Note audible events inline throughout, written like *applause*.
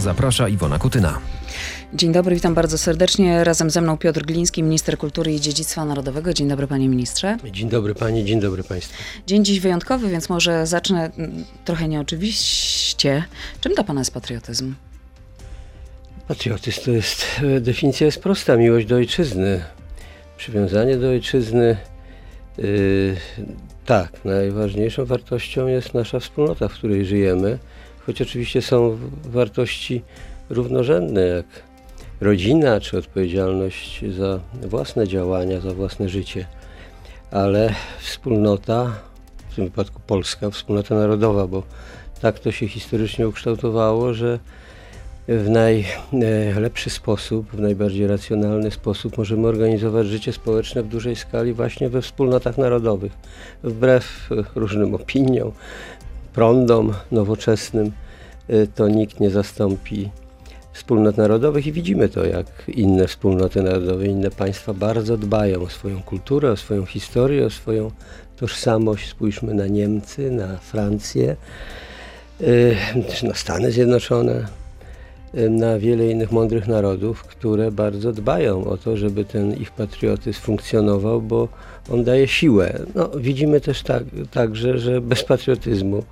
Zaprasza Iwona Kutyna. Dzień dobry, witam bardzo serdecznie. Razem ze mną Piotr Gliński, minister kultury i dziedzictwa narodowego. Dzień dobry, panie ministrze. Dzień dobry pani, dzień dobry państwu. Dzień dziś wyjątkowy, więc może zacznę mm, trochę nieoczywiście. Czym dla pana jest patriotyzm? Patriotyzm to jest, e, definicja jest prosta, miłość do ojczyzny, przywiązanie do ojczyzny. Yy, tak, najważniejszą wartością jest nasza wspólnota, w której żyjemy, choć oczywiście są wartości równorzędne, jak rodzina czy odpowiedzialność za własne działania, za własne życie, ale wspólnota, w tym wypadku Polska, wspólnota narodowa, bo tak to się historycznie ukształtowało, że w najlepszy sposób, w najbardziej racjonalny sposób możemy organizować życie społeczne w dużej skali właśnie we wspólnotach narodowych. Wbrew różnym opiniom, prądom nowoczesnym, to nikt nie zastąpi wspólnot narodowych i widzimy to, jak inne wspólnoty narodowe, inne państwa bardzo dbają o swoją kulturę, o swoją historię, o swoją tożsamość. Spójrzmy na Niemcy, na Francję, czy na Stany Zjednoczone, na wiele innych mądrych narodów, które bardzo dbają o to, żeby ten ich patriotyzm funkcjonował, bo on daje siłę. No, widzimy też tak, także, że bez patriotyzmu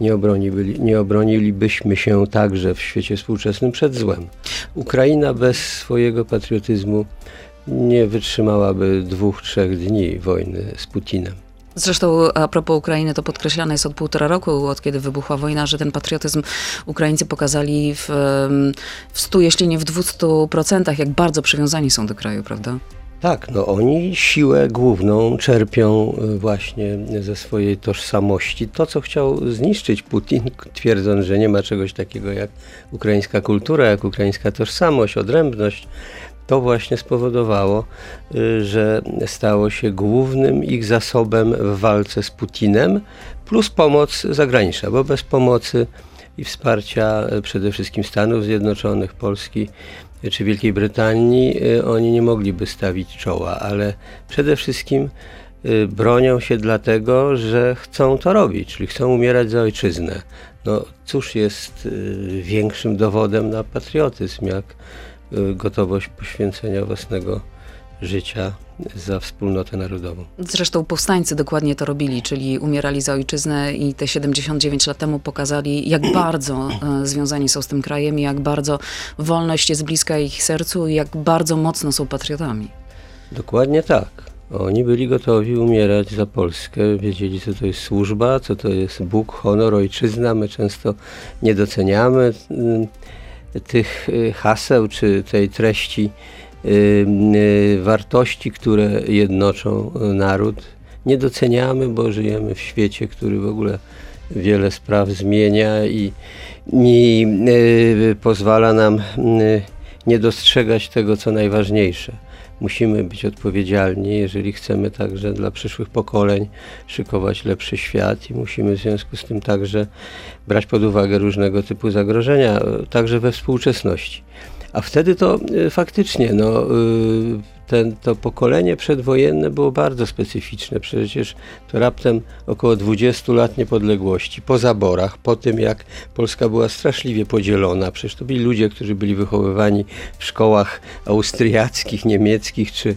nie, obroni byli, nie obronilibyśmy się także w świecie współczesnym przed złem. Ukraina bez swojego patriotyzmu nie wytrzymałaby dwóch, trzech dni wojny z Putinem. Zresztą a propos Ukrainy, to podkreślane jest od półtora roku, od kiedy wybuchła wojna, że ten patriotyzm Ukraińcy pokazali w, w 100, jeśli nie w 200%, jak bardzo przywiązani są do kraju, prawda? Tak, no oni siłę główną czerpią e, właśnie ze swojej tożsamości. To, co chciał zniszczyć Putin, twierdząc, że nie ma czegoś takiego jak ukraińska kultura, jak ukraińska tożsamość, odrębność, to właśnie spowodowało, y, że stało się głównym ich zasobem w walce z Putinem, plus pomoc zagraniczna, bo bez pomocy i wsparcia y, przede wszystkim Stanów Zjednoczonych, Polski y, czy Wielkiej Brytanii oni nie mogliby stawić czoła, ale przede wszystkim bronią się dlatego, że chcą to robić, czyli chcą umierać za ojczyznę. No cóż jest większym dowodem na patriotyzm, jak gotowość poświęcenia własnego życia za wspólnotę narodową. Zresztą powstańcy dokładnie to robili, czyli umierali za ojczyznę i te 79 lat temu pokazali, jak bardzo e, związani są z tym krajem jak bardzo wolność jest bliska ich sercu i jak bardzo mocno są patriotami. Dokładnie tak. Oni byli gotowi umierać za Polskę, wiedzieli co to jest służba, co to jest Bóg, honor, ojczyzna. My często nie doceniamy tych y, haseł czy tej treści y, y, wartości, które jednoczą naród, nie doceniamy, bo żyjemy w świecie, który w ogóle wiele spraw zmienia i, i pozwala nam nie dostrzegać tego, co najważniejsze musimy być odpowiedzialni, jeżeli chcemy także dla przyszłych pokoleń szykować lepszy świat i musimy w związku z tym także brać pod uwagę różnego typu zagrożenia, także we współczesności. A wtedy to y, faktycznie no, y, ten, to pokolenie przedwojenne było bardzo specyficzne. Przecież to raptem około 20 lat niepodległości, po zaborach, po tym jak Polska była straszliwie podzielona. Przecież to byli ludzie, którzy byli wychowywani w szkołach austriackich, niemieckich czy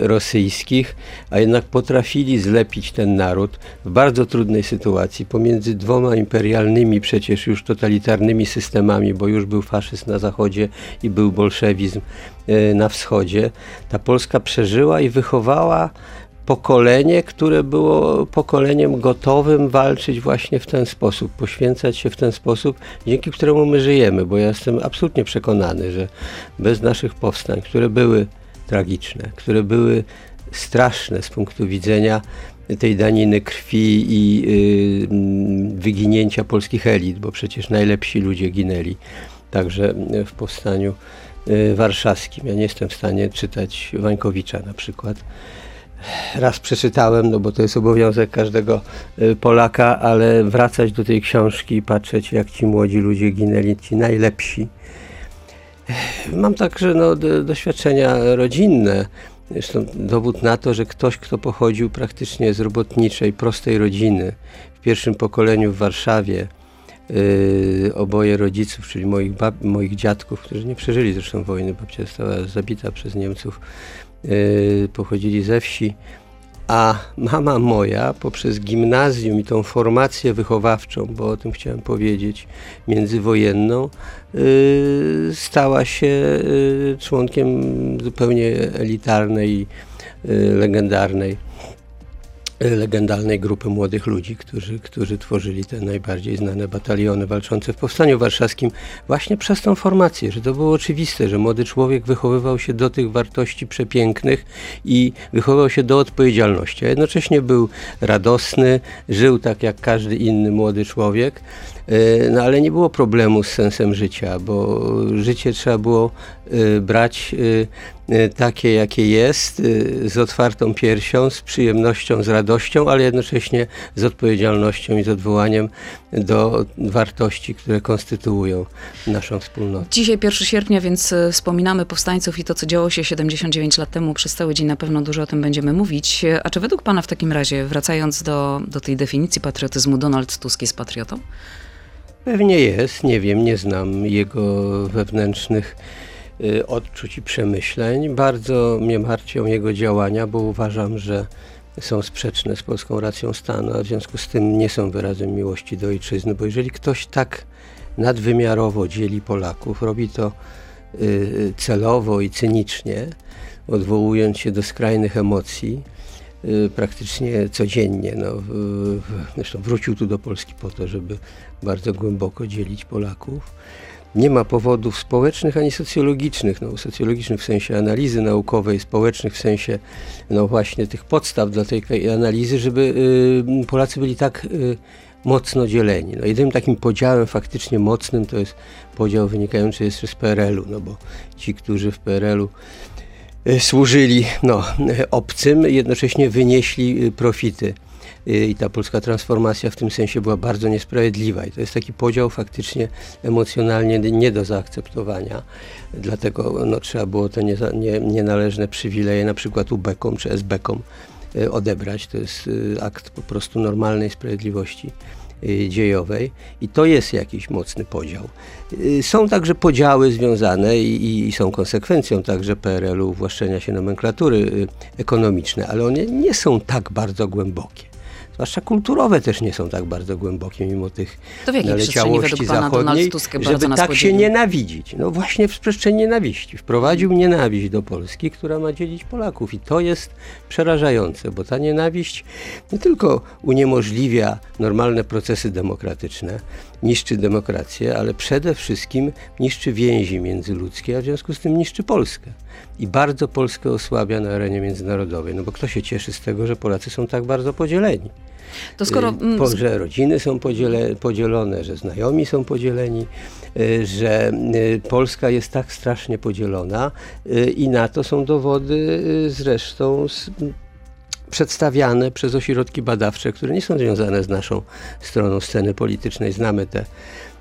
rosyjskich, a jednak potrafili zlepić ten naród w bardzo trudnej sytuacji pomiędzy dwoma imperialnymi, przecież już totalitarnymi systemami, bo już był faszyzm na zachodzie i był bolszewizm e, na wschodzie. Ta Polska przeżyła i wychowała pokolenie, które było pokoleniem gotowym walczyć właśnie w ten sposób, poświęcać się w ten sposób, dzięki któremu my żyjemy, bo ja jestem absolutnie przekonany, że bez naszych powstań, które były tragiczne, które były straszne z punktu widzenia tej daniny krwi i y, wyginięcia polskich elit, bo przecież najlepsi ludzie ginęli także w powstaniu y, warszawskim. Ja nie jestem w stanie czytać Wańkowicza na przykład. Raz przeczytałem, no bo to jest obowiązek każdego y, Polaka, ale wracać do tej książki i patrzeć, jak ci młodzi ludzie ginęli, ci najlepsi Mam także no, doświadczenia rodzinne. Zresztą dowód na to, że ktoś, kto pochodził praktycznie z robotniczej, prostej rodziny, w pierwszym pokoleniu w Warszawie, y, oboje rodziców, czyli moich, bab, moich dziadków, którzy nie przeżyli zresztą wojny, babcia została zabita przez Niemców, y, pochodzili ze wsi. A mama moja poprzez gimnazjum i tą formację wychowawczą, bo o tym chciałem powiedzieć, międzywojenną, y, stała się y, członkiem zupełnie elitarnej, y, legendarnej legendarnej grupy młodych ludzi, którzy, którzy tworzyli te najbardziej znane bataliony walczące w Powstaniu Warszawskim właśnie przez tą formację, że to było oczywiste, że młody człowiek wychowywał się do tych wartości przepięknych i wychowywał się do odpowiedzialności, a jednocześnie był radosny, żył tak jak każdy inny młody człowiek, e, no ale nie było problemu z sensem życia, bo życie trzeba było brać e, Y, takie, jakie jest, y, z otwartą piersią, z przyjemnością, z radością, ale jednocześnie z odpowiedzialnością i z odwołaniem do wartości, które konstytuują naszą wspólnotę. Dzisiaj 1 sierpnia, więc y, wspominamy powstańców i to, co działo się 79 lat temu. Przez cały dzień na pewno dużo o tym będziemy mówić. A czy według Pana w takim razie, wracając do, do tej definicji patriotyzmu, Donald Tusk jest patriotą? Pewnie jest, nie wiem, nie znam jego wewnętrznych Y, odczuć i przemyśleń. Bardzo mnie martwią jego działania, bo uważam, że są sprzeczne z polską racją stanu, a w związku z tym nie są wyrazem miłości do ojczyzny, bo jeżeli ktoś tak nadwymiarowo dzieli Polaków, robi to y, celowo i cynicznie, odwołując się do skrajnych emocji, y, praktycznie codziennie. No, zresztą wrócił tu do Polski po to, żeby bardzo głęboko dzielić Polaków nie ma powodów społecznych ani socjologicznych, no, socjologicznych w sensie analizy naukowej, społecznych w sensie no właśnie tych podstaw dla tej analizy, żeby y, Polacy byli tak y, mocno dzieleni. No, jedynym takim podziałem faktycznie mocnym to jest podział wynikający jeszcze z PRL-u, no bo ci, którzy w PRL-u y, służyli no, obcym, jednocześnie wynieśli y, profity i ta polska transformacja w tym sensie była bardzo niesprawiedliwa i to jest taki podział faktycznie emocjonalnie nie do zaakceptowania. Dlatego no, trzeba było te nie, nie, nienależne przywileje na przykład UBEKom czy SBEKom e, odebrać. To jest e, akt po prostu normalnej sprawiedliwości dziejowej i to jest jakiś mocny podział. Są także podziały związane i, i są konsekwencją także PRL-u uwłaszczenia się nomenklatury ekonomicznej, ale one nie są tak bardzo głębokie zwłaszcza kulturowe też nie są tak bardzo głębokie, mimo tych to w jakiej naleciałości zachodniej, żeby tak się nienawidzić. No właśnie w przestrzeni nienawiści. Wprowadził nienawiść do Polski, która ma dzielić Polaków i to jest przerażające, bo ta nienawiść nie tylko uniemożliwia normalne procesy demokratyczne, niszczy demokrację, ale przede wszystkim niszczy więzi międzyludzkie, a w związku z tym niszczy Polskę. I bardzo Polskę osłabia na arenie międzynarodowej, no bo kto się cieszy z tego, że Polacy są tak bardzo podzieleni? To skoro... Y, że rodziny są podziele, podzielone, że znajomi są podzieleni, y, że y, Polska jest tak strasznie podzielona i na to są dowody zresztą z, przedstawiane przez ośrodki badawcze, które nie są związane z naszą stroną sceny politycznej. Znamy te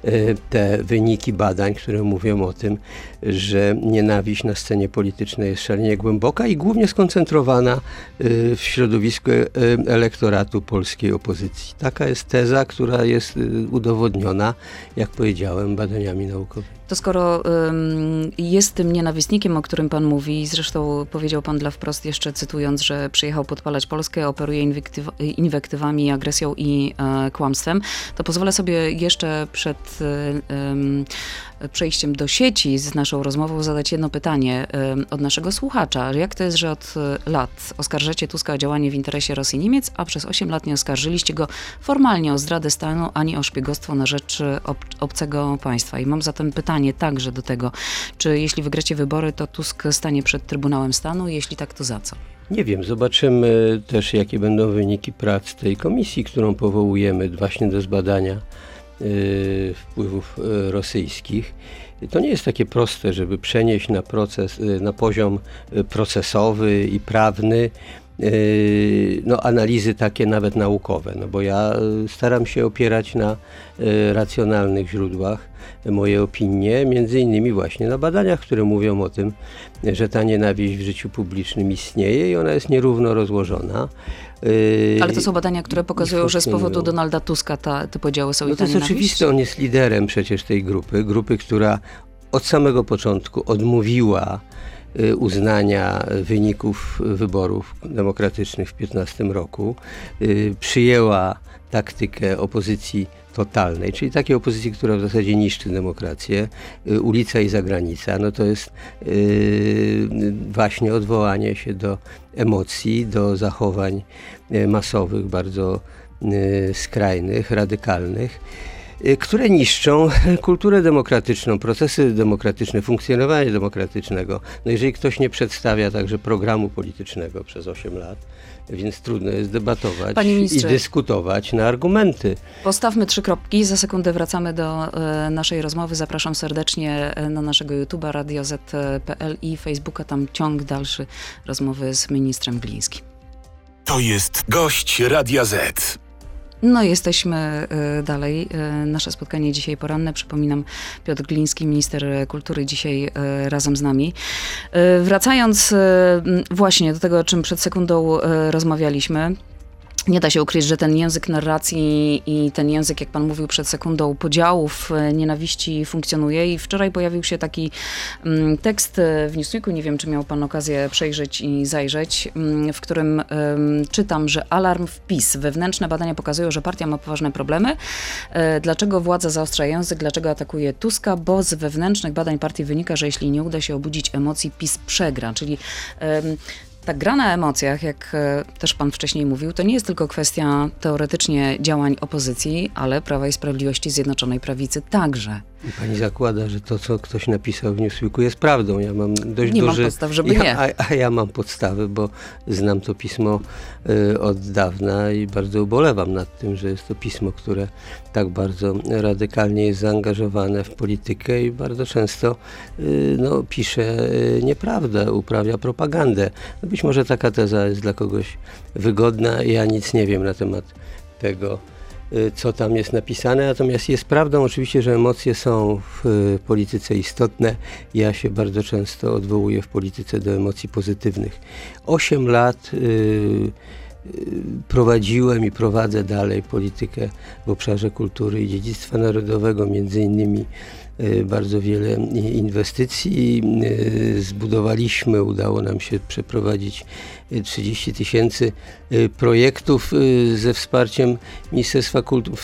Y, te wyniki badań, które mówią o tym, że nienawiść na scenie politycznej jest szalenie głęboka i głównie skoncentrowana y, w środowisku y, elektoratu polskiej opozycji. Taka jest teza, która jest udowodniona, jak powiedziałem, badaniami naukowymi. To skoro um, jest tym nienawistnikiem, o którym pan mówi, zresztą powiedział pan dla wprost jeszcze cytując, że przyjechał podpalać Polskę, operuje inwektyw inwektywami, agresją i e, kłamstwem, to pozwolę sobie jeszcze przed um, przejściem do sieci z naszą rozmową zadać jedno pytanie od naszego słuchacza. Jak to jest, że od e, lat oskarżacie Tuska o działanie w interesie Rosji i Niemiec, a przez 8 lat nie oskarżyliście go formalnie o zdradę stanu ani o szpiegostwo na rzecz ob obcego państwa? I mam zatem pytanie także do tego, czy jeśli wygracie wybory, to Tusk stanie przed Trybunałem Stanu? Jeśli tak, to za co? Nie wiem, zobaczymy też, jakie będą wyniki prac tej komisji, którą powołujemy właśnie do zbadania wpływów y, rosyjskich. To nie jest takie proste, żeby przenieść na, proces, y, na poziom procesowy i prawny y, no, analizy takie nawet naukowe, no bo ja y, staram się opierać na y, racjonalnych źródłach moje opinie, między innymi właśnie na badaniach, które mówią o tym, że ta nienawiść w życiu publicznym istnieje i ona jest nierówno rozłożona. Y, Ale to są badania, które pokazują, że z powodu funkcjonują. Donalda Tuska ta, te podziały są No i to jest oczywiste, on jest liderem przecież tej grupy, grupy, która od samego początku odmówiła y, uznania wyników wyborów demokratycznych w 15 roku, y, przyjęła taktykę opozycji totalnej, czyli takiej opozycji, która w zasadzie niszczy demokrację, y, ulica i zagranica, no to jest y, właśnie odwołanie się do emocji, do zachowań y, masowych, bardzo skrajnych, radykalnych, które niszczą *laughs* kulturę demokratyczną, procesy demokratyczne, funkcjonowanie demokratycznego. No jeżeli ktoś nie przedstawia także programu politycznego przez 8 lat, więc trudno jest debatować i dyskutować na argumenty. Postawmy trzy kropki, za sekundę wracamy do e, naszej rozmowy. Zapraszam serdecznie e, na naszego YouTube'a, radioz.pl i Facebooka. Tam ciąg dalszy rozmowy z ministrem Glińskim. To jest gość Radia Z. No jesteśmy e, dalej. E, Nasze spotkanie dzisiaj poranne. Przypominam, Piotr Gliński, minister kultury, dzisiaj e, razem z nami. Wracając właśnie do tego, o czym przed sekundą rozmawialiśmy. Nie da się ukryć, że ten język narracji i ten język, jak pan mówił przed sekundą, podziałów, e, nienawiści funkcjonuje. I wczoraj pojawił się taki mm, tekst e, w Newsweeku, nie wiem, czy miał pan okazję przejrzeć i zajrzeć, mm, w którym czytam, że alarm wpis. Wewnętrzne badania pokazują, że partia ma poważne problemy. E, Dlaczego władza zaostrza język? Dlaczego atakuje Tuska? Bo z wewnętrznych badań partii wynika, że jeśli nie uda się obudzić emocji, PiS przegra. Czyli ta gra na emocjach, jak e, też pan wcześniej mówił, to nie jest tylko kwestia teoretycznie działań opozycji, ale Prawa i Sprawiedliwości Zjednoczonej Prawicy także. Pani zakłada, że to, co ktoś napisał w Newsweeku jest prawdą. Ja mam dość Nie mam duży... podstaw, żeby ja, nie. A, a ja mam podstawy, bo znam to pismo y, od dawna i bardzo ubolewam nad tym, że jest to pismo, które tak bardzo radykalnie jest zaangażowane w politykę i bardzo często y, no, pisze y, nieprawdę, uprawia propagandę. No, być może taka teza jest dla kogoś wygodna. Ja nic nie wiem na temat tego, co tam jest napisane, natomiast jest prawdą oczywiście, że emocje są w y, polityce istotne. Ja się bardzo często odwołuję w polityce do emocji pozytywnych. Osiem lat y, y, prowadziłem i prowadzę dalej politykę w obszarze kultury i dziedzictwa narodowego, między innymi y, bardzo wiele inwestycji y, zbudowaliśmy, udało nam się przeprowadzić y, 30 tysięcy y, projektów y, ze wsparciem Ministerstwa Kultury,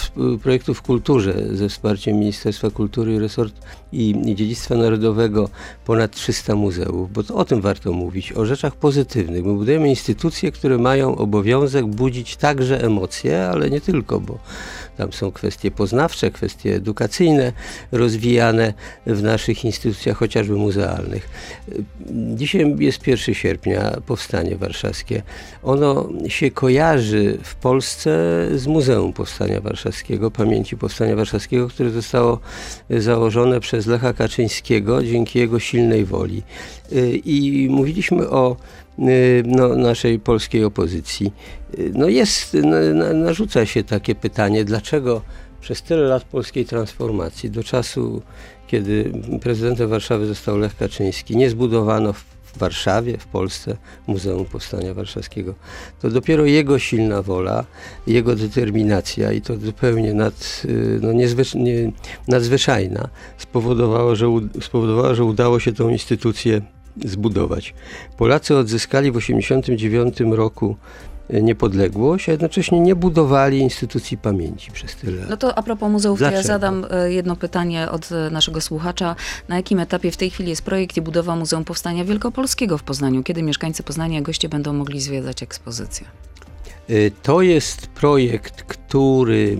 projektów w kulturze, ze wsparciem Ministerstwa Kultury Resort i, Dziedzictwa Narodowego, ponad 300 muzeów, bo to o tym warto mówić, o rzeczach pozytywnych. My budujemy instytucje, które mają obowiązek budzić także emocje, ale nie tylko, bo tam są kwestie poznawcze, kwestie edukacyjne rozwijane w naszych instytucjach, chociażby muzealnych. Dzisiaj jest 1 sierpnia, powstanie warszawskie. Ono się kojarzy w Polsce z Muzeum Powstania Warszawskiego, pamięci Powstania Warszawskiego, które zostało założone przez Lecha Kaczyńskiego dzięki jego silnej woli. Y, I mówiliśmy o y, no, naszej polskiej opozycji. No jest, na, na, narzuca się takie pytanie, dlaczego przez tyle lat polskiej transformacji, do czasu, kiedy prezydentem Warszawy został Lech Kaczyński, nie zbudowano w w Warszawie, w Polsce, Muzeum Powstania Warszawskiego. To dopiero jego silna wola, jego determinacja i to zupełnie nad, y, no niezwycz, nie, nadzwyczajna spowodowało że, spowodowało, że udało się tą instytucję zbudować. Polacy odzyskali w 1989 roku niepodległość, a jednocześnie nie budowali instytucji pamięci przez tyle lat. No to a propos muzeów, to ja zadam e, jedno pytanie od e, naszego słuchacza. Na jakim etapie w tej chwili jest projekt i budowa Muzeum Powstania Wielkopolskiego w Poznaniu? Kiedy mieszkańcy Poznania i goście będą mogli zwiedzać ekspozycję? Y, To jest projekt, który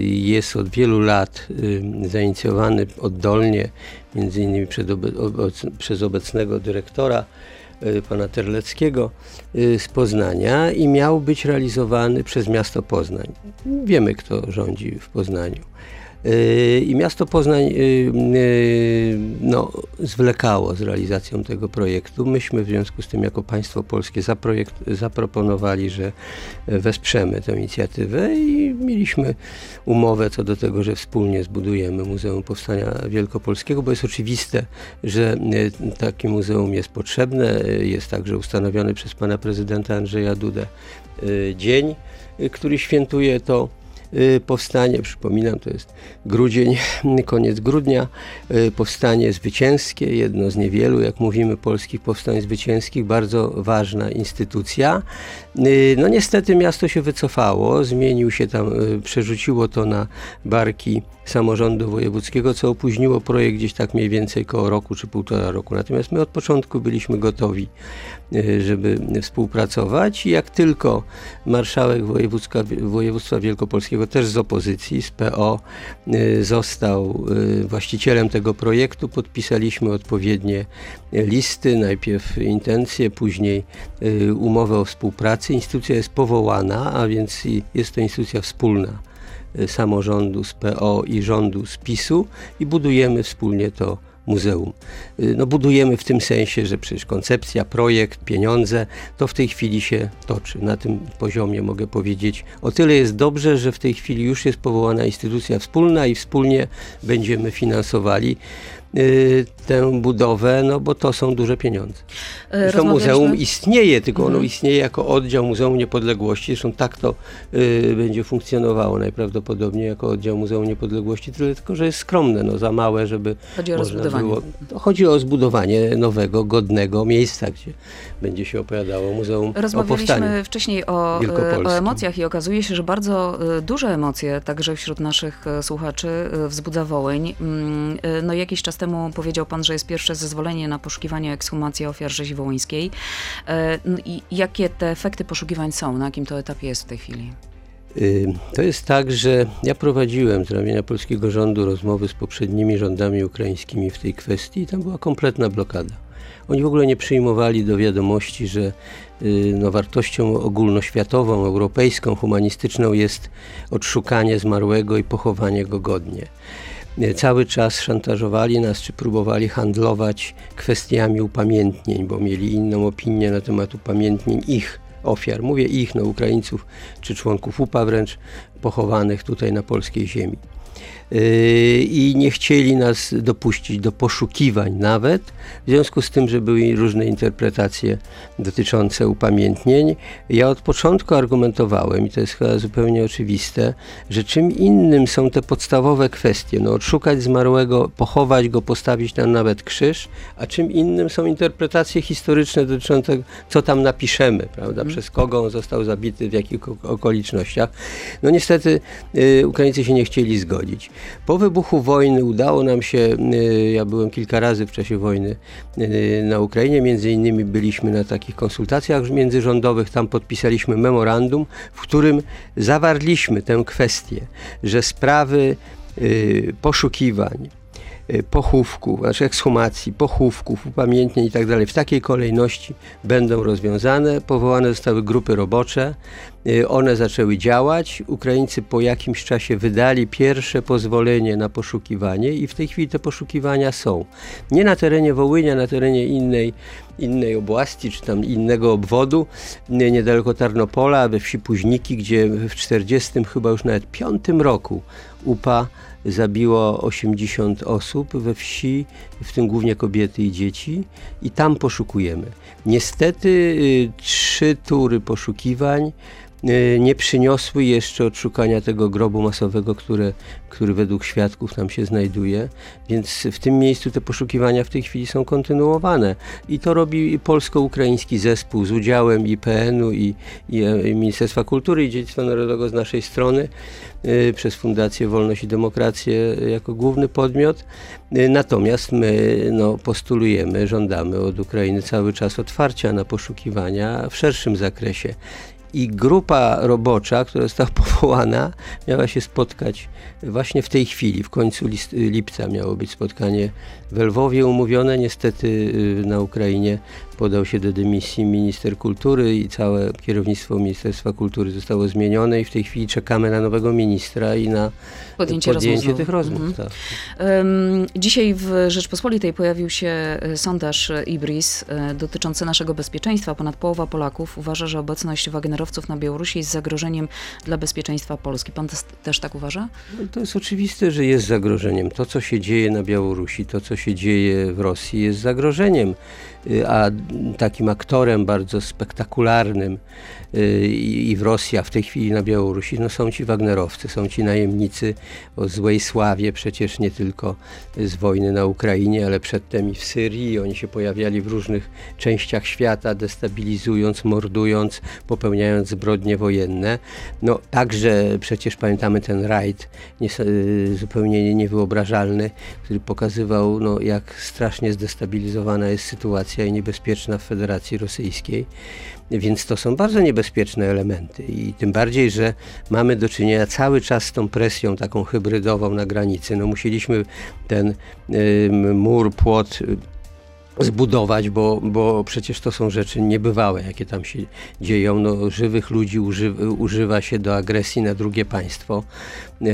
jest od wielu lat zainicjowany oddolnie, między innymi przez obecnego dyrektora pana Terleckiego y, z Poznania i miał być realizowany przez miasto Poznań. Wiemy, kto rządzi w Poznaniu. Yy, I miasto Poznań yy, yy, no, zwlekało z realizacją tego projektu. Myśmy w związku z tym jako państwo polskie zaprojekt, zaproponowali, że wesprzemy tę inicjatywę i mieliśmy umowę co do tego, że wspólnie zbudujemy Muzeum Powstania Wielkopolskiego, bo jest oczywiste, że takie muzeum jest potrzebne. Jest także ustanowiony przez pana prezydenta Andrzeja Dudę dzień, który świętuje to powstanie, przypominam, to jest grudzień, *laughs* koniec grudnia, y, powstanie zwycięskie, jedno z niewielu, jak mówimy, polskich powstań zwycięskich, bardzo ważna instytucja. Y, no niestety miasto się wycofało, zmienił się tam, przerzuciło to na barki samorządu wojewódzkiego, co opóźniło projekt gdzieś tak mniej więcej koło roku czy półtora roku. Natomiast my od początku byliśmy gotowi, żeby współpracować i jak tylko marszałek województwa wielkopolskiego też z opozycji, z PO, e, został e, właścicielem tego projektu, podpisaliśmy odpowiednie listy, najpierw intencje, później umowę o współpracy. Instytucja jest powołana, a więc jest to instytucja wspólna Y, samorządu z PO i rządu z PiSu i budujemy wspólnie to muzeum. Y, no budujemy w tym sensie, że przecież koncepcja, projekt, pieniądze, to w tej chwili się toczy. Na tym poziomie mogę powiedzieć, o tyle jest dobrze, że w tej chwili już jest powołana instytucja wspólna i wspólnie będziemy finansowali tę budowę, no bo to są duże pieniądze. E, Zresztą muzeum istnieje, tylko ono mhm. istnieje jako oddział Muzeum Niepodległości. Zresztą tak to y, będzie funkcjonowało najprawdopodobniej jako oddział Muzeum Niepodległości, tylko, że jest skromne, no za małe, żeby Chodzi o rozbudowanie. Było, chodzi o zbudowanie nowego, godnego miejsca, gdzie będzie się opowiadało Muzeum Rozmawialiśmy o wcześniej o, e, o emocjach i okazuje się, że bardzo e, duże emocje także wśród naszych słuchaczy wzbudza Wołyń. Mm, no jakiś czas temu powiedział pan, że jest pierwsze zezwolenie na poszukiwanie ekshumacji ofiar rzezi wołyńskiej. E, I jakie te efekty poszukiwań są? Na jakim to etapie jest w tej chwili? Y, to jest tak, że ja prowadziłem z ramienia polskiego rządu rozmowy z poprzednimi rządami ukraińskimi w tej kwestii i tam była kompletna blokada. Oni w ogóle nie przyjmowali do wiadomości, że y, no, wartością ogólnoświatową, europejską, humanistyczną jest odszukanie zmarłego i pochowanie go godnie cały czas szantażowali nas, czy próbowali handlować kwestiami upamiętnień, bo mieli inną opinię na temat upamiętnień ich ofiar. Mówię ich, no Ukraińców czy członków UPA wręcz pochowanych tutaj na polskiej ziemi. Yy, i nie chcieli nas dopuścić do poszukiwań nawet, w związku z tym, że były różne interpretacje dotyczące upamiętnień. Ja od początku argumentowałem, i to jest chyba zupełnie oczywiste, że czym innym są te podstawowe kwestie, no odszukać zmarłego, pochować go, postawić tam nawet krzyż, a czym innym są interpretacje historyczne dotyczące, co tam napiszemy, prawda, mm. przez kogo on został zabity, w jakich okolicznościach. No niestety y, Ukraińcy się nie chcieli zgodzić. Po wybuchu wojny udało nam się, y, ja byłem kilka razy w czasie wojny y, na Ukrainie, między innymi byliśmy na takich konsultacjach międzyrządowych, tam podpisaliśmy memorandum, w którym zawarliśmy tę kwestię, że sprawy y, poszukiwań, pochówku, znaczy ekshumacji, pochówków, upamiętnień. Tak w takiej kolejności będą rozwiązane. Powołane zostały grupy robocze, y, one zaczęły działać. Ukraińcy po jakimś czasie wydali pierwsze pozwolenie na poszukiwanie i w tej chwili te poszukiwania są. Nie na terenie Wołynia, na terenie innej, innej oblasti, czy tam innego obwodu, niedaleko Tarnopola, we wsi Późniki, gdzie w 40 chyba już nawet piątym roku UPA zabiło 80 osób we wsi, w tym głównie kobiety i dzieci, i tam poszukujemy. Niestety y, trzy tury poszukiwań nie przyniosły jeszcze odszukania tego grobu masowego, które, który według świadków tam się znajduje, więc w tym miejscu te poszukiwania w tej chwili są kontynuowane. I to robi polsko-ukraiński zespół z udziałem IPN-u i, i, i Ministerstwa Kultury i Dziedzictwa Narodowego z naszej strony. Y, przez Fundację Wolność i Demokrację jako główny podmiot. Natomiast my no, postulujemy, żądamy od Ukrainy cały czas otwarcia na poszukiwania w szerszym zakresie. I grupa robocza, która została *laughs* powołana, miała się spotkać właśnie w tej chwili, w końcu list, lipca miało być spotkanie w Lwowie umówione. Niestety y, na Ukrainie podał się do dymisji minister kultury i całe kierownictwo Ministerstwa Kultury zostało zmienione i w tej chwili czekamy na nowego ministra i na Podjęcie, podjęcie rozmów. tych rozmów. Mhm. Tak. Em, Dzisiaj w Rzeczpospolitej pojawił się e, sondaż e, IBRIS e, dotyczący naszego bezpieczeństwa. Ponad połowa Polaków uważa, że obecność Wagnerowców na Białorusi jest zagrożeniem dla bezpieczeństwa Polski. Pan też, też tak uważa? No, To jest oczywiste, że jest zagrożeniem. To, co się dzieje na Białorusi, to, co się dzieje w Rosji, jest zagrożeniem. Y, A takim aktorem bardzo spektakularnym i w Rosji, a w tej chwili na Białorusi, no są ci Wagnerowcy, są ci najemnicy o złej sławie, przecież nie tylko z wojny na Ukrainie, ale przedtem i w Syrii. Oni się pojawiali w różnych częściach świata, destabilizując, mordując, popełniając zbrodnie wojenne. No także przecież pamiętamy ten rajd nies- y, zupełnie niewyobrażalny, który pokazywał, no, jak strasznie zdestabilizowana jest sytuacja i niebezpieczna w Federacji Rosyjskiej. Więc to są bardzo niebezpieczne elementy i tym bardziej, że mamy do czynienia cały czas z tą presją taką hybrydową na granicy. No musieliśmy ten mur, płot zbudować, bo, bo przecież to są rzeczy niebywałe, jakie tam się dzieją. No, żywych ludzi uży, używa się do agresji na drugie państwo yy,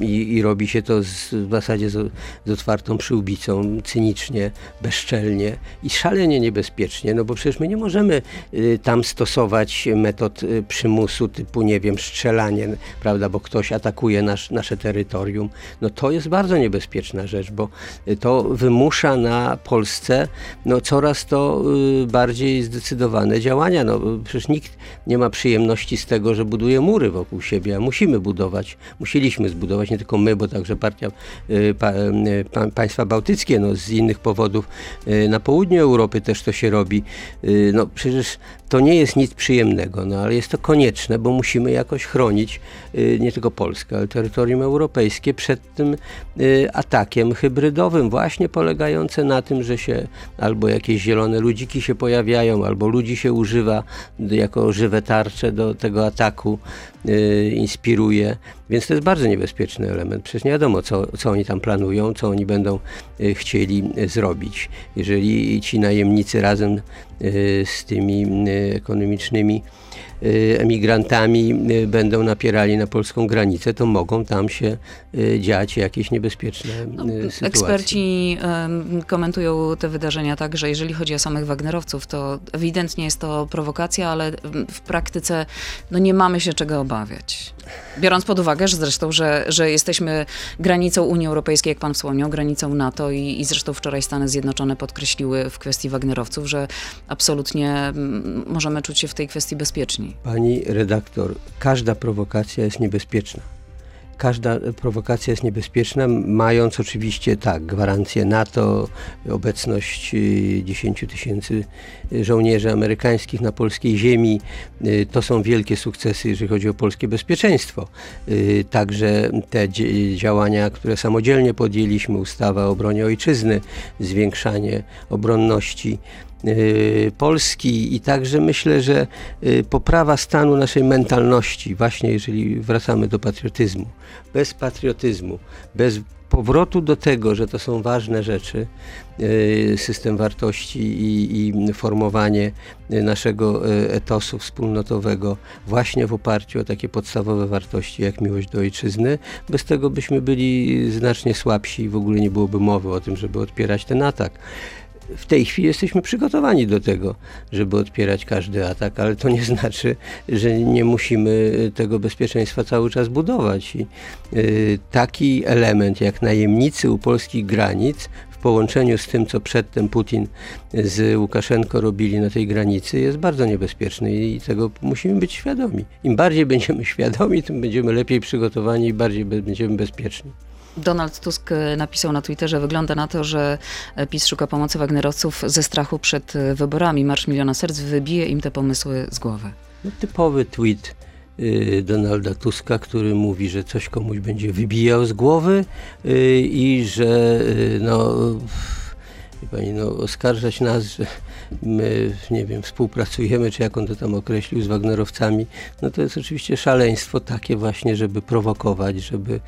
i, robi się to z, w zasadzie z, z otwartą przyłbicą, cynicznie, bezczelnie i szalenie niebezpiecznie, no bo przecież my nie możemy y, tam stosować metod y, przymusu typu, nie wiem, strzelanie, prawda, bo ktoś atakuje nasz, nasze terytorium. No to jest bardzo niebezpieczna rzecz, bo to wymusza na Polsce no, coraz to y, bardziej zdecydowane działania. No, przecież nikt nie ma przyjemności z tego, że buduje mury wokół siebie, a musimy budować, musieliśmy zbudować, nie tylko my, bo także partia, y, pa, y, pa, państwa bałtyckie, no, z innych powodów na południu Europy też to się robi. No przecież to nie jest nic przyjemnego, no ale jest to konieczne, bo musimy jakoś chronić nie tylko Polskę, ale terytorium europejskie przed tym atakiem hybrydowym, właśnie polegające na tym, że się albo jakieś zielone ludziki się pojawiają, albo ludzi się używa jako żywe tarcze do tego ataku, y, inspiruje. Więc to jest bardzo niebezpieczny element. Przecież nie wiadomo, co, co oni tam planują, co oni będą y, chcieli y, zrobić. Jeżeli ci najemnicy razem y, z tymi ekonomicznymi emigrantami y, będą napierali na polską granicę, to mogą tam się y, dziać jakieś niebezpieczne No, y, sytuacje. Eksperci komentują te wydarzenia tak, że jeżeli chodzi o samych Wagnerowców, to ewidentnie jest to prowokacja, ale w praktyce no, nie mamy się czego obawiać. Biorąc pod uwagę, że zresztą, że, że jesteśmy granicą Unii Europejskiej, jak pan wspomniał, granicą NATO i, i zresztą wczoraj Stany Zjednoczone podkreśliły w kwestii Wagnerowców, że absolutnie możemy czuć się w tej kwestii bezpieczni. Pani redaktor, każda prowokacja jest niebezpieczna. Każda prowokacja jest niebezpieczna, mając oczywiście tak, gwarancję NATO, obecność y, 10 tysięcy żołnierzy amerykańskich na polskiej ziemi. Y, To są wielkie sukcesy, jeżeli chodzi o polskie bezpieczeństwo. Y, Także te działania, które samodzielnie podjęliśmy, ustawa o obronie ojczyzny, zwiększanie obronności y, Polski i także myślę, że y, poprawa stanu naszej mentalności, właśnie jeżeli wracamy do patriotyzmu. Bez patriotyzmu, bez powrotu do tego, że to są ważne rzeczy, y, system wartości i, i formowanie y, naszego y, etosu wspólnotowego właśnie w oparciu o takie podstawowe wartości jak miłość do ojczyzny, bez tego byśmy byli znacznie słabsi i w ogóle nie byłoby mowy o tym, żeby odpierać ten atak w tej chwili jesteśmy przygotowani do tego, żeby odpierać każdy atak, ale to nie *laughs* znaczy, że nie musimy tego bezpieczeństwa cały czas budować. I, y, taki element jak najemnicy u polskich granic w połączeniu z tym, co przedtem Putin z Łukaszenko robili na tej granicy, jest bardzo niebezpieczny i tego musimy być świadomi. Im bardziej będziemy *laughs* świadomi, tym będziemy lepiej przygotowani i bardziej będziemy bezpieczni. Donald Tusk e, napisał na Twitterze, wygląda na to, że e, PiS szuka pomocy Wagnerowców ze strachu przed e, wyborami. Marsz Miliona Serc wybije im te pomysły z głowy. No, typowy tweet y, Donalda Tuska, który mówi, że coś komuś będzie wybijał z głowy y, i że y, no, pani, no, oskarżać nas, że my, nie wiem, współpracujemy, czy jak on to tam określił, z Wagnerowcami, no to jest oczywiście szaleństwo takie właśnie, żeby prowokować, żeby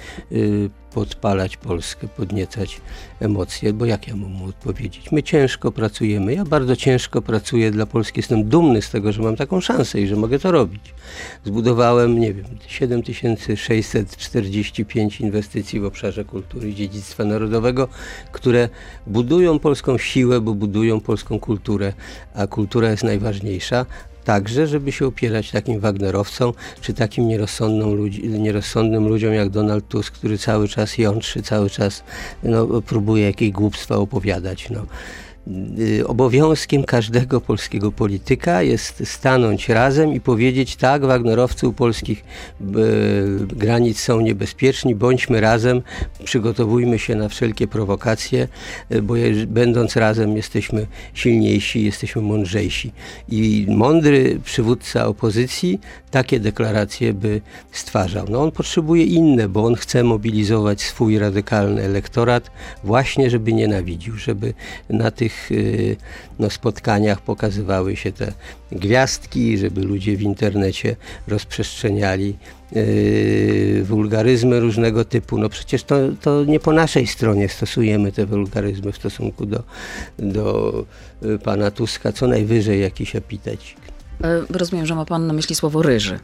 podpalać Polskę, podniecać emocje, bo jak ja mu odpowiedzieć? My ciężko pracujemy, ja bardzo ciężko pracuję dla Polski, jestem dumny z tego, że mam taką szansę i że mogę to robić. Zbudowałem, nie wiem, 7645 inwestycji w obszarze kultury i dziedzictwa narodowego, które budują polską siłę, bo budują polską kulturę, a kultura jest najważniejsza, także, żeby się opierać takim Wagnerowcom, czy takim nierozsądnym, ludzi, nierozsądnym ludziom jak Donald Tusk, który cały czas jątrzy, cały czas no, próbuje jakieś głupstwa opowiadać. No. Y, obowiązkiem każdego polskiego polityka jest stanąć razem i powiedzieć tak, Wagnerowcy u polskich y, granic są niebezpieczni, bądźmy razem, przygotowujmy się na wszelkie prowokacje, y, bo będąc razem jesteśmy silniejsi, jesteśmy mądrzejsi. I mądry przywódca opozycji takie deklaracje by stwarzał. No on potrzebuje inne, bo on chce mobilizować swój radykalny elektorat właśnie, żeby nienawidził, żeby na tych tych y, no, spotkaniach pokazywały się te gwiazdki, żeby ludzie w internecie rozprzestrzeniali yy, wulgaryzmy różnego typu. No przecież to, to nie po naszej stronie stosujemy te wulgaryzmy w stosunku do, do y, pana Tuska, co najwyżej jakiś epitecik. E, rozumiem, że ma pan na myśli słowo ryży.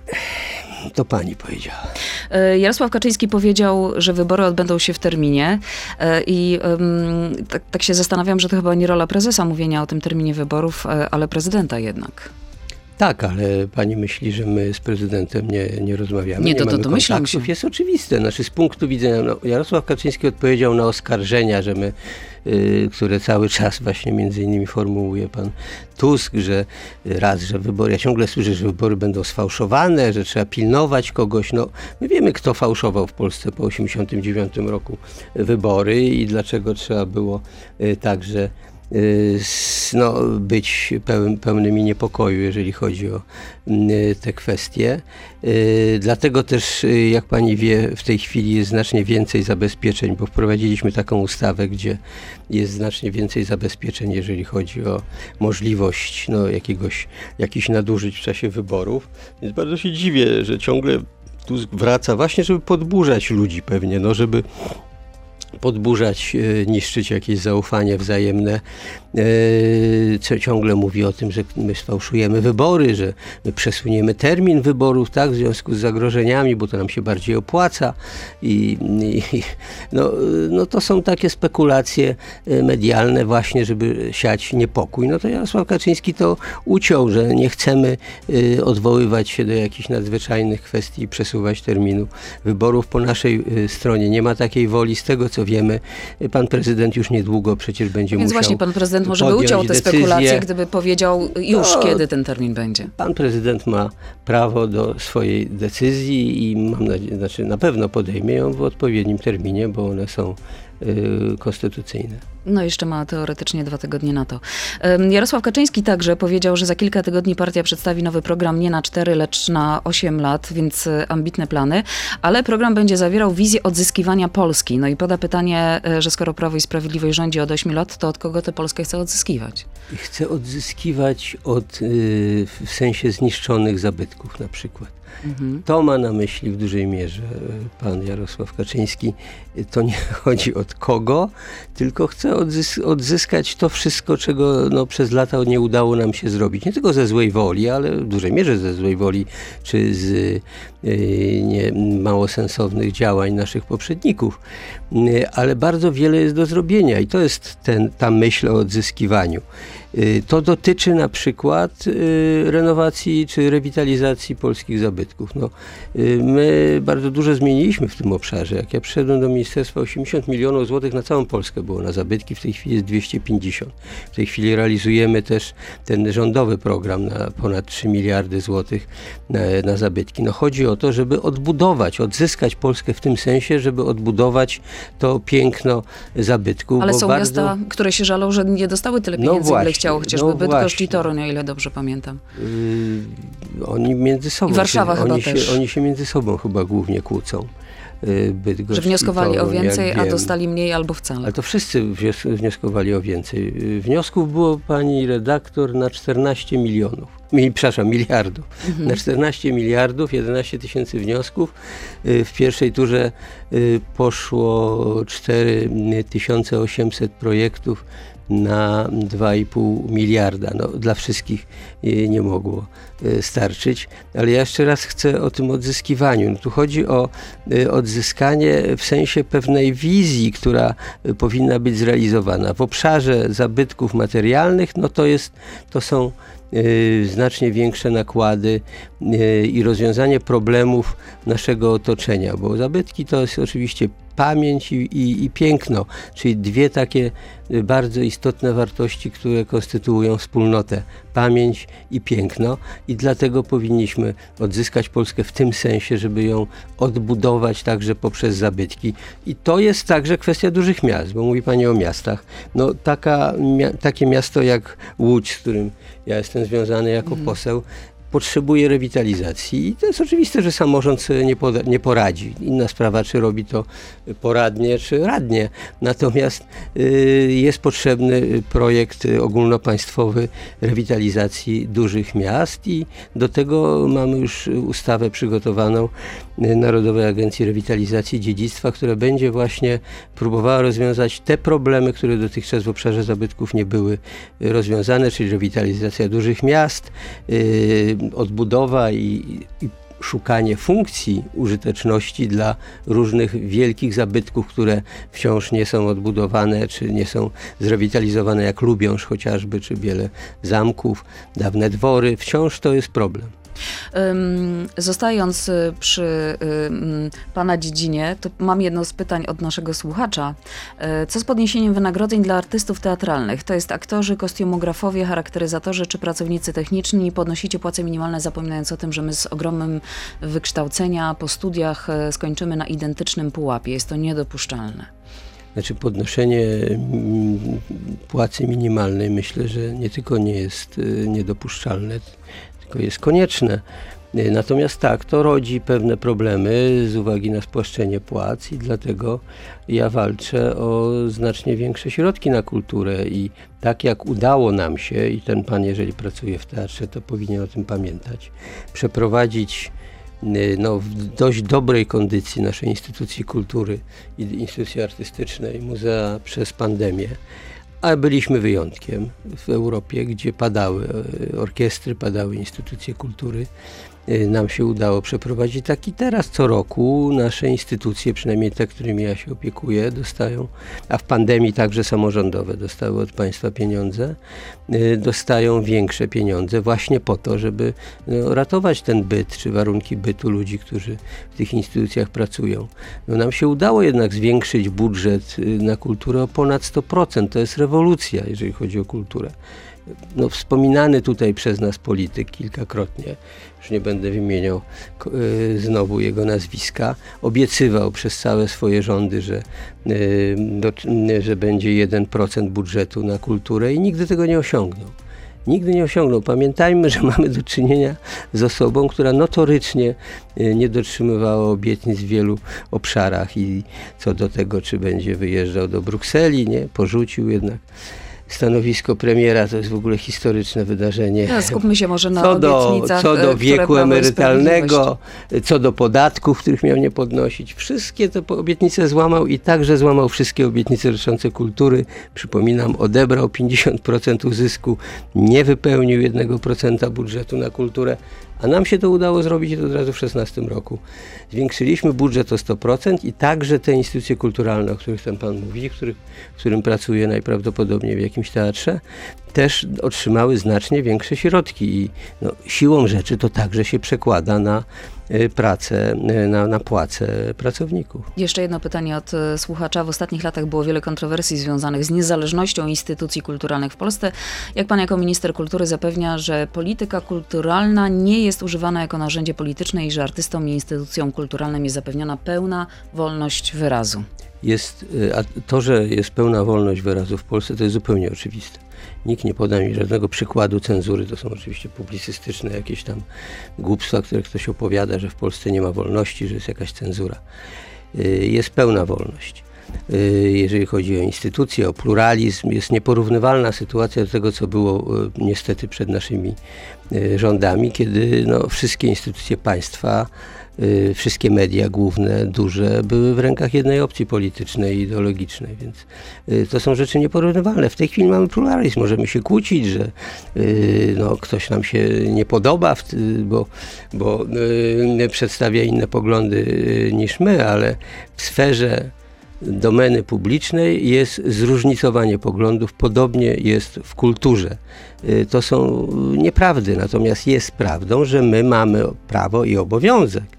To pani powiedziała. E, Jarosław Kaczyński powiedział, że wybory odbędą się w terminie e, i um, tak, tak, się zastanawiam, że to chyba nie rola prezesa mówienia o tym terminie wyborów, ale prezydenta jednak. Tak, ale pani myśli, że my z prezydentem nie, nie rozmawiamy. Nie, to, nie to, to myślę. Jest oczywiste. Znaczy z punktu widzenia, no, Jarosław Kaczyński odpowiedział na oskarżenia, że my które cały czas właśnie między innymi formułuje pan Tusk, że raz, że wybory, ja ciągle słyszę, że wybory będą sfałszowane, że trzeba pilnować kogoś. No, my wiemy, kto fałszował w Polsce po 1989 roku wybory i dlaczego trzeba było y, także Y, no, być pełnym, pełnymi niepokoju, jeżeli chodzi o y, te kwestie. Y, dlatego też, jak pani wie, w tej chwili jest znacznie więcej zabezpieczeń, bo wprowadziliśmy taką ustawę, gdzie jest znacznie więcej zabezpieczeń, jeżeli chodzi o możliwość no, jakiegoś, jakichś nadużyć w czasie wyborów. Więc bardzo się dziwię, że ciągle tu wraca właśnie, żeby podburzać ludzi pewnie, no, żeby podburzać, e, niszczyć jakieś zaufanie wzajemne, co ciągle mówi o tym, że my sfałszujemy wybory, że my przesuniemy termin wyborów, tak, w związku z zagrożeniami, bo to nam się bardziej opłaca i, i no, no to są takie spekulacje e, medialne właśnie, żeby siać niepokój. No to Jarosław Kaczyński to uciął, że nie chcemy odwoływać się do jakichś nadzwyczajnych kwestii i przesuwać terminu wyborów po naszej stronie. Nie ma takiej woli z tego, co wiemy. Pan prezydent już niedługo przecież będzie Więc musiał właśnie pan prezydent może by uciął te decyzję. spekulacje, gdyby powiedział już no, kiedy ten termin będzie. Pan prezydent ma prawo do swojej decyzji i mam nadzieję, znaczy na pewno podejmie ją w odpowiednim terminie, bo one są konstytucyjne. No jeszcze ma teoretycznie dwa tygodnie na to. Jarosław Kaczyński także powiedział, że za kilka tygodni partia przedstawi nowy program nie na cztery, lecz na osiem lat, więc y, ambitne plany, ale program będzie zawierał wizję odzyskiwania Polski. No i poda pytanie, y, że skoro Prawo i Sprawiedliwość rządzi od ośmiu lat, to od kogo tę Polskę chce odzyskiwać? Chce odzyskiwać od, w sensie zniszczonych zabytków na przykład. Mhm. To ma na myśli w dużej mierze pan Jarosław Kaczyński. To nie *laughs* chodzi od kogo, tylko chce odzys odzyskać to wszystko, czego no, przez lata nie udało nam się zrobić. Nie tylko ze złej woli, ale w dużej mierze ze złej woli, czy z y, nie, mało sensownych działań naszych poprzedników. Y, ale bardzo wiele jest do zrobienia i to jest ten, ta myśl o odzyskiwaniu. Y, to dotyczy na przykład y, renowacji czy rewitalizacji polskich zabytków. No, y, my bardzo dużo zmieniliśmy w tym obszarze. Jak ja przyszedłem do ministerstwa, 80 milionów złotych na całą Polskę było na zabytki, w tej chwili jest 250. W tej chwili realizujemy też ten rządowy program na ponad 3 miliardy złotych na, na zabytki. No, chodzi o to, żeby odbudować, odzyskać Polskę w tym sensie, żeby odbudować to piękno zabytków. Ale są bardzo... miasta, które się żalą, że nie dostały tyle no pieniędzy, no chciało, chociażby no Bydgoszcz i Toruń, o ile dobrze pamiętam. Yy, oni między sobą. I Warszawa się, chyba oni też. Się, oni się między sobą chyba głównie kłócą. Yy, Bydgoszcz że wnioskowali Toruń, o więcej, a dostali mniej albo wcale. Ale to wszyscy wnioskowali o więcej. Yy, wniosków było pani redaktor na 14 milionów. mi, przepraszam, miliardów. Na 14 miliardów, 11 tysięcy wniosków. Y, W pierwszej turze y, poszło 4800 projektów na 2,5 miliarda. No, dla wszystkich y, nie mogło y, starczyć, ale ja jeszcze raz chcę o tym odzyskiwaniu. No, tu chodzi o y, odzyskanie w sensie pewnej wizji, która powinna być zrealizowana. W obszarze zabytków materialnych, no to jest, to są znacznie większe nakłady i rozwiązanie problemów naszego otoczenia, bo zabytki to jest oczywiście pamięć i, i, i piękno, czyli dwie takie y, bardzo istotne wartości, które konstytuują wspólnotę. Pamięć i piękno i dlatego powinniśmy odzyskać Polskę w tym sensie, żeby ją odbudować także poprzez zabytki. I to jest także kwestia dużych miast, bo mówi Pani o miastach. No taka, takie miasto jak Łódź, z którym ja jestem związany jako poseł, potrzebuje rewitalizacji i to jest oczywiste, że samorząd sobie nie, poda- nie poradzi. Inna sprawa, czy robi to poradnie, czy radnie. Natomiast y, jest potrzebny projekt ogólnopaństwowy rewitalizacji dużych miast i do tego mamy już ustawę przygotowaną Narodowej Agencji Rewitalizacji Dziedzictwa, która będzie właśnie próbowała rozwiązać te problemy, które dotychczas w obszarze zabytków nie były rozwiązane, czyli rewitalizacja dużych miast, y, odbudowa i, i szukanie funkcji użyteczności dla różnych wielkich zabytków, które wciąż nie są odbudowane, czy nie są zrewitalizowane, jak Lubiąż chociażby, czy wiele zamków, dawne dwory. Wciąż to jest problem. Zostając y, przy Pana dziedzinie, to mam jedno z pytań od naszego słuchacza. Y, Co z podniesieniem wynagrodzeń dla artystów teatralnych? To jest aktorzy, kostiumografowie, charakteryzatorzy czy pracownicy techniczni. Podnosicie płace minimalne, zapominając o tym, że my z ogromnym wykształcenia po studiach y, skończymy na identycznym pułapie. Jest to niedopuszczalne. Znaczy podnoszenie mm, płacy minimalnej myślę, że nie tylko nie jest niedopuszczalne, tylko jest konieczne. Y, Natomiast tak, to rodzi pewne problemy z uwagi na spłaszczenie płac i dlatego ja walczę o znacznie większe środki na kulturę i tak jak udało nam się, i ten pan jeżeli pracuje w teatrze, to powinien o tym pamiętać, przeprowadzić y, no, w dość dobrej kondycji naszej instytucji kultury i instytucji artystycznej, muzea przez pandemię. A byliśmy wyjątkiem w Europie, gdzie padały e, orkiestry, padały instytucje kultury. E, Nam się udało przeprowadzić tak i teraz co roku nasze instytucje, przynajmniej te, którymi ja się opiekuję, dostają, a w pandemii także samorządowe dostały od państwa pieniądze, e, dostają większe pieniądze właśnie po to, żeby no, ratować ten byt, czy warunki bytu ludzi, którzy w tych instytucjach pracują. No, nam się udało jednak zwiększyć budżet y, na kulturę o ponad 100%. To jest rewolucja, jeżeli chodzi o kulturę. No, wspominany tutaj przez nas polityk kilkakrotnie, już nie będę wymieniał y, znowu jego nazwiska, obiecywał przez całe swoje rządy, że, y, y, że będzie 1% budżetu na kulturę i nigdy tego nie osiągnął. Nigdy nie osiągnął. Pamiętajmy, że *laughs* mamy do czynienia z osobą, która notorycznie nie dotrzymywała obietnic w wielu obszarach i co do tego, czy będzie wyjeżdżał do Brukseli, nie, porzucił jednak stanowisko premiera, to jest w ogóle historyczne wydarzenie. No, skupmy się może na Co do, co e, do które wieku emerytalnego, co do podatków, których miał nie podnosić, wszystkie te obietnice złamał i także złamał wszystkie obietnice dotyczące kultury. Przypominam, odebrał 50% uzysku, nie wypełnił 1% budżetu na kulturę, a nam się to udało zrobić od razu w 2016 roku. Zwiększyliśmy budżet o 100% i także te instytucje kulturalne, o których ten pan mówi, których, w którym pracuje najprawdopodobniej w jakimś teatrze, też otrzymały znacznie większe środki i no, siłą rzeczy to także się przekłada na y, pracę, y, na, na płace pracowników. Jeszcze jedno pytanie od e, słuchacza. W ostatnich latach było wiele kontrowersji związanych z niezależnością instytucji kulturalnych w Polsce. Jak pan jako minister kultury zapewnia, że polityka kulturalna nie jest używana jako narzędzie polityczne i że artystom i instytucjom kulturalnym jest zapewniona pełna wolność wyrazu? Jest, y, a to, że jest pełna wolność wyrazu w Polsce, to jest zupełnie oczywiste. Nikt nie poda mi żadnego przykładu cenzury. To są oczywiście publicystyczne jakieś tam głupstwa, które ktoś opowiada, że w Polsce nie ma wolności, że jest jakaś cenzura. Y, Jest pełna wolność. y, jeżeli chodzi o instytucje, o pluralizm. Jest nieporównywalna sytuacja do tego, co było y, niestety przed naszymi rządami, kiedy no, wszystkie instytucje państwa wszystkie media główne, duże, były w rękach jednej opcji politycznej i ideologicznej, więc y, to są rzeczy nieporównywalne. W tej chwili mamy pluralizm, możemy się kłócić, że y, no, ktoś nam się nie podoba, bo, bo przedstawia inne poglądy niż my, ale w sferze domeny publicznej jest zróżnicowanie poglądów, podobnie jest w kulturze. To są nieprawdy, natomiast jest prawdą, że my mamy prawo i obowiązek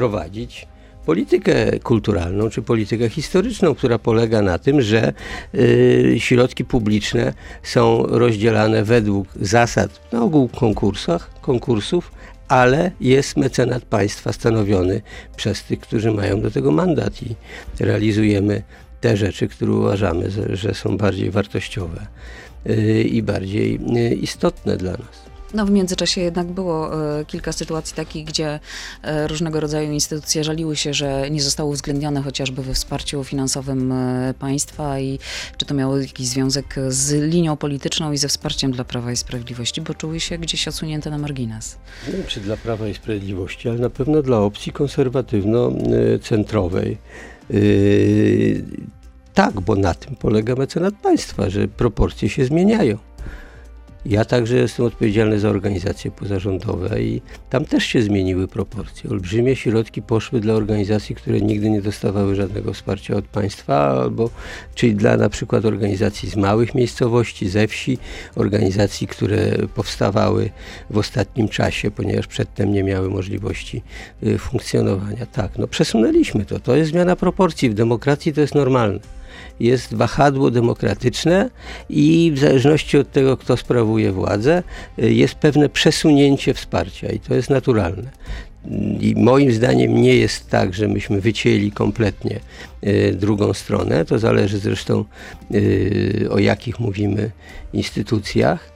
prowadzić politykę kulturalną czy politykę historyczną, która polega na tym, że y, środki publiczne są rozdzielane według zasad na ogół konkursach, konkursów, ale jest mecenat państwa stanowiony przez tych, którzy mają do tego mandat i realizujemy te rzeczy, które uważamy, że, są bardziej wartościowe y, i bardziej y, istotne dla nas. No w międzyczasie jednak było e, kilka sytuacji takich, gdzie e, różnego rodzaju instytucje żaliły się, że nie zostało uwzględnione chociażby we wsparciu finansowym e, państwa i czy to miało jakiś związek z linią polityczną i ze wsparciem dla Prawa i Sprawiedliwości, bo czuły się gdzieś odsunięte na margines. Nie wiem, czy dla Prawa i Sprawiedliwości, ale na pewno dla opcji konserwatywno-centrowej. Tak, bo na tym polega mecenat państwa, że proporcje się zmieniają. Ja także jestem odpowiedzialny za organizacje pozarządowe i tam też się zmieniły proporcje. Olbrzymie środki poszły dla organizacji, które nigdy nie dostawały żadnego wsparcia od państwa, albo czyli dla na przykład organizacji z małych miejscowości, ze wsi, organizacji, które powstawały w ostatnim czasie, ponieważ przedtem nie miały możliwości y, funkcjonowania. Tak, no przesunęliśmy to. To jest zmiana proporcji. W demokracji to jest normalne jest wahadło demokratyczne i w zależności od tego, kto sprawuje władzę, y, jest pewne przesunięcie wsparcia i to jest naturalne. I moim zdaniem nie jest tak, że myśmy wycięli kompletnie y, drugą stronę. To zależy zresztą y, o jakich mówimy instytucjach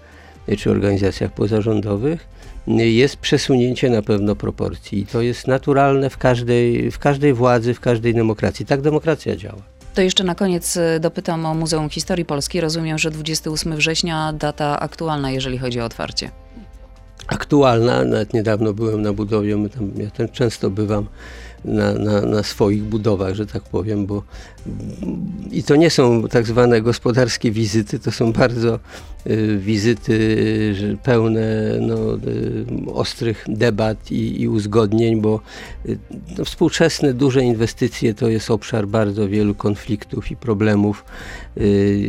czy organizacjach pozarządowych. Jest przesunięcie na pewno proporcji i to jest naturalne w każdej, w każdej władzy, w każdej demokracji. Tak demokracja działa. To jeszcze na koniec e, dopytam o Muzeum Historii Polski. Rozumiem, że 28 września data aktualna, jeżeli chodzi o otwarcie. Aktualna, nawet niedawno byłem na budowie, my tam, ja tam często bywam na, na, na swoich budowach, że tak powiem, bo i to nie są tak zwane gospodarskie wizyty, to są bardzo y, wizyty pełne no, y, ostrych debat i, i uzgodnień, bo y, no, współczesne duże inwestycje to jest obszar bardzo wielu konfliktów i problemów.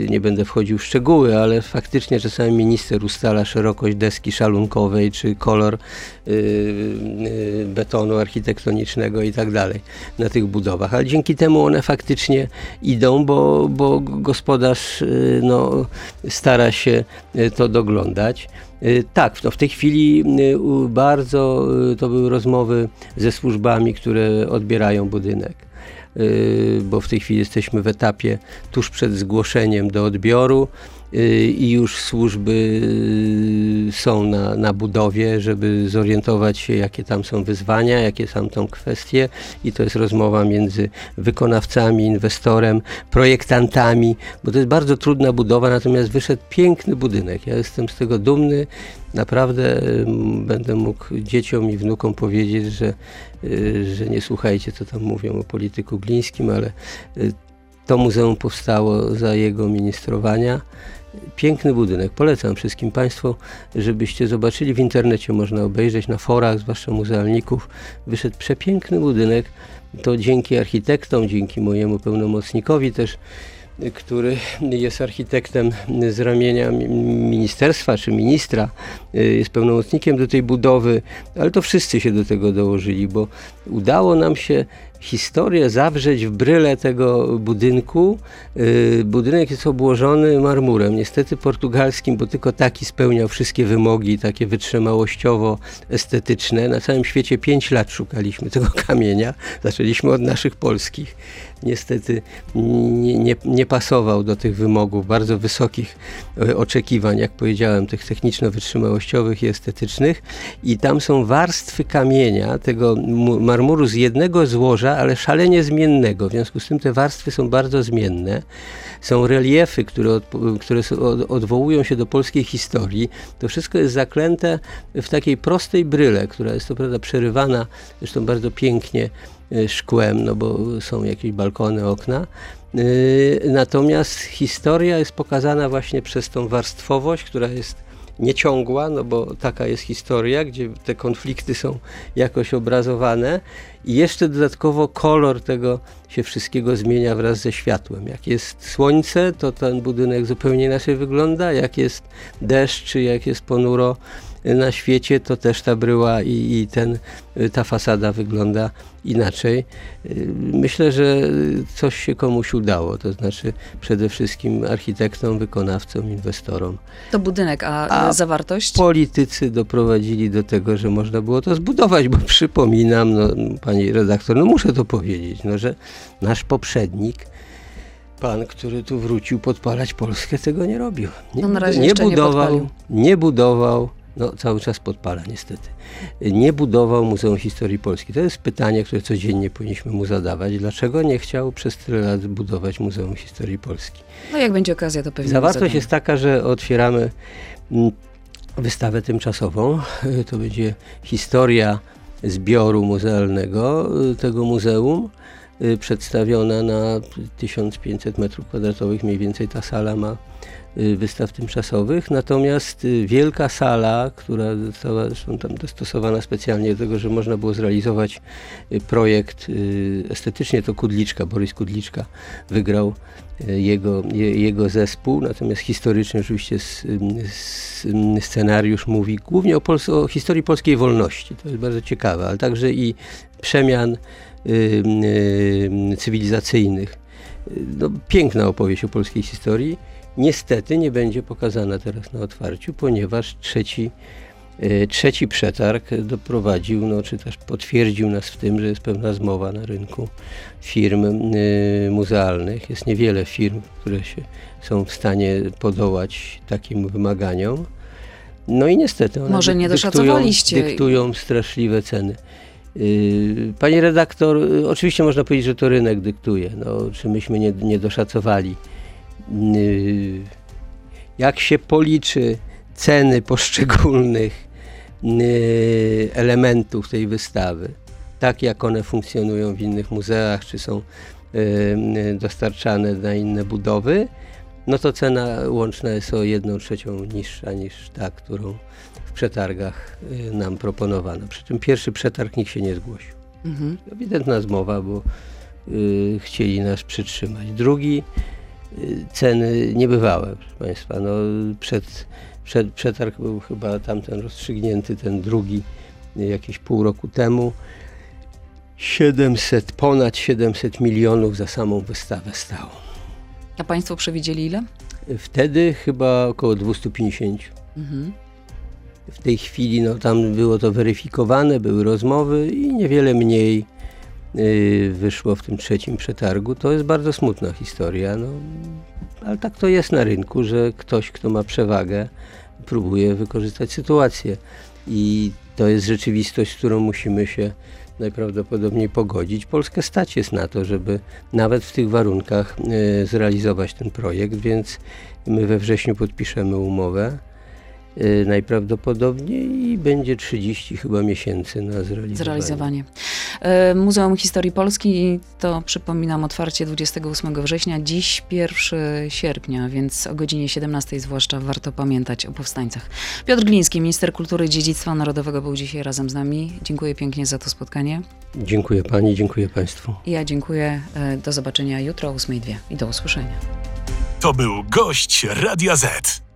Nie będę wchodził w szczegóły, ale faktycznie czasami minister ustala szerokość deski szalunkowej czy kolor betonu architektonicznego i tak dalej na tych budowach, ale dzięki temu one faktycznie idą, bo, bo gospodarz y, no, stara się y, to doglądać. Y, tak, no w tej chwili bardzo to były rozmowy ze służbami, które odbierają budynek bo w tej chwili jesteśmy w etapie tuż przed zgłoszeniem do odbioru. Y, i już służby y, są na, na budowie, żeby zorientować się, jakie tam są wyzwania, jakie są tam kwestie i to jest rozmowa między wykonawcami, inwestorem, projektantami, bo to jest bardzo trudna budowa, natomiast wyszedł piękny budynek. Ja jestem z tego dumny. Naprawdę będę mógł dzieciom i wnukom powiedzieć, że, y, że nie słuchajcie, co tam mówią o polityku glińskim, ale to muzeum powstało za jego ministrowania. Piękny budynek. Polecam wszystkim Państwu, żebyście zobaczyli. W internecie można obejrzeć, na forach, zwłaszcza muzealników. Wyszedł przepiękny budynek. To dzięki architektom, dzięki mojemu pełnomocnikowi też który jest architektem z ramienia ministerstwa czy ministra, jest pełnomocnikiem do tej budowy, ale to wszyscy się do tego dołożyli, bo udało nam się historię zawrzeć w bryle tego budynku. Y, budynek jest obłożony marmurem, niestety portugalskim, bo tylko taki spełniał wszystkie wymogi, takie wytrzymałościowo-estetyczne. Na całym świecie 5 lat szukaliśmy tego *laughs* kamienia. Zaczęliśmy od naszych polskich. Niestety nie, nie, nie pasował do tych wymogów, bardzo wysokich e, oczekiwań, jak powiedziałem, tych techniczno-wytrzymałościowych i estetycznych. I tam są warstwy kamienia, tego marmuru z jednego złoża, ale szalenie zmiennego. W związku z tym te warstwy są bardzo zmienne. Są reliefy, które, od, które od, odwołują się do polskiej historii. To wszystko jest zaklęte w takiej prostej bryle, która jest to prawda przerywana, zresztą bardzo pięknie szkłem, no bo są jakieś balkony, okna. E, natomiast historia jest pokazana właśnie przez tą warstwowość, która jest nieciągła, no bo taka jest historia, gdzie te konflikty są jakoś obrazowane i jeszcze dodatkowo kolor tego się wszystkiego zmienia wraz ze światłem. Jak jest słońce, to ten budynek zupełnie inaczej wygląda, jak jest deszcz, czy jak jest ponuro na świecie, to też ta bryła i, i ten, ta fasada wygląda inaczej. Myślę, że coś się komuś udało, to znaczy przede wszystkim architektom, wykonawcom, inwestorom. To budynek, a, a zawartość? Politycy doprowadzili do tego, że można było to zbudować, bo *laughs* przypominam, no, pani redaktor, no muszę to powiedzieć, no, że nasz poprzednik pan, który tu wrócił podpalać Polskę, tego nie robił. Nie, no nie budował, nie, nie budował no, cały czas podpala niestety. Nie budował Muzeum Historii Polski. To jest pytanie, które codziennie powinniśmy mu zadawać. Dlaczego nie chciał przez tyle lat budować Muzeum Historii Polski? No jak będzie okazja, to pewnie Zawartość jest taka, że otwieramy mm, wystawę tymczasową. To będzie historia zbioru muzealnego tego muzeum y, przedstawiona na 1500 m2 mniej więcej ta sala ma Y, wystaw tymczasowych, natomiast y, wielka sala, która została zresztą tam dostosowana specjalnie do tego, że można było zrealizować y, projekt estetycznie, to Kudliczka, Borys Kudliczka wygrał jego, jego zespół, natomiast historycznie oczywiście scenariusz mówi głównie o, Pols o historii polskiej wolności, to jest bardzo ciekawe, ale także i przemian cywilizacyjnych. No, piękna opowieść o polskiej historii niestety nie będzie pokazana teraz na otwarciu, ponieważ trzeci, e, trzeci przetarg doprowadził, no, czy też potwierdził nas w tym, że jest pewna zmowa na rynku firm e, muzealnych. Jest niewiele firm, które się, są w stanie podołać takim wymaganiom. No i niestety one Może nie dyktują, dyktują straszliwe ceny. E, Panie redaktor, oczywiście można powiedzieć, że to rynek dyktuje. No, czy myśmy nie, nie doszacowali jak się policzy ceny poszczególnych y, elementów tej wystawy, tak jak one funkcjonują w innych muzeach, czy są y, dostarczane na inne budowy, no to cena łączna jest o jedną trzecią niższa niż ta, którą w przetargach nam proponowano. Przy czym pierwszy przetarg nikt się nie zgłosił. Mhm. Ewidentna zmowa, bo y, chcieli nas przytrzymać. Drugi ceny niebywałe, proszę Państwa. No, przed, przed, przetarg był chyba tamten rozstrzygnięty, ten drugi, jakieś pół roku temu. 700, ponad 700 milionów za samą wystawę stało. A Państwo przewidzieli ile? Wtedy chyba około 250. Mhm. W tej chwili no, tam było to weryfikowane, były rozmowy i niewiele mniej wyszło w tym trzecim przetargu. To jest bardzo smutna historia, no, ale tak to jest na rynku, że ktoś, kto ma przewagę, próbuje wykorzystać sytuację. I to jest rzeczywistość, z którą musimy się najprawdopodobniej pogodzić. Polskę stać jest na to, żeby nawet w tych warunkach y, zrealizować ten projekt, więc my we wrześniu podpiszemy umowę. Y, najprawdopodobniej i będzie 30 chyba miesięcy na zrealizowanie. zrealizowanie. E, Muzeum Historii Polski to przypominam otwarcie 28 września, dziś 1 sierpnia, więc o godzinie 17 zwłaszcza warto pamiętać o powstańcach. Piotr Gliński, minister kultury i dziedzictwa narodowego był dzisiaj razem z nami. Dziękuję pięknie za to spotkanie. Dziękuję pani, dziękuję państwu. Ja dziękuję. E, do zobaczenia jutro o 8.02 i do usłyszenia. To był gość Radia Z.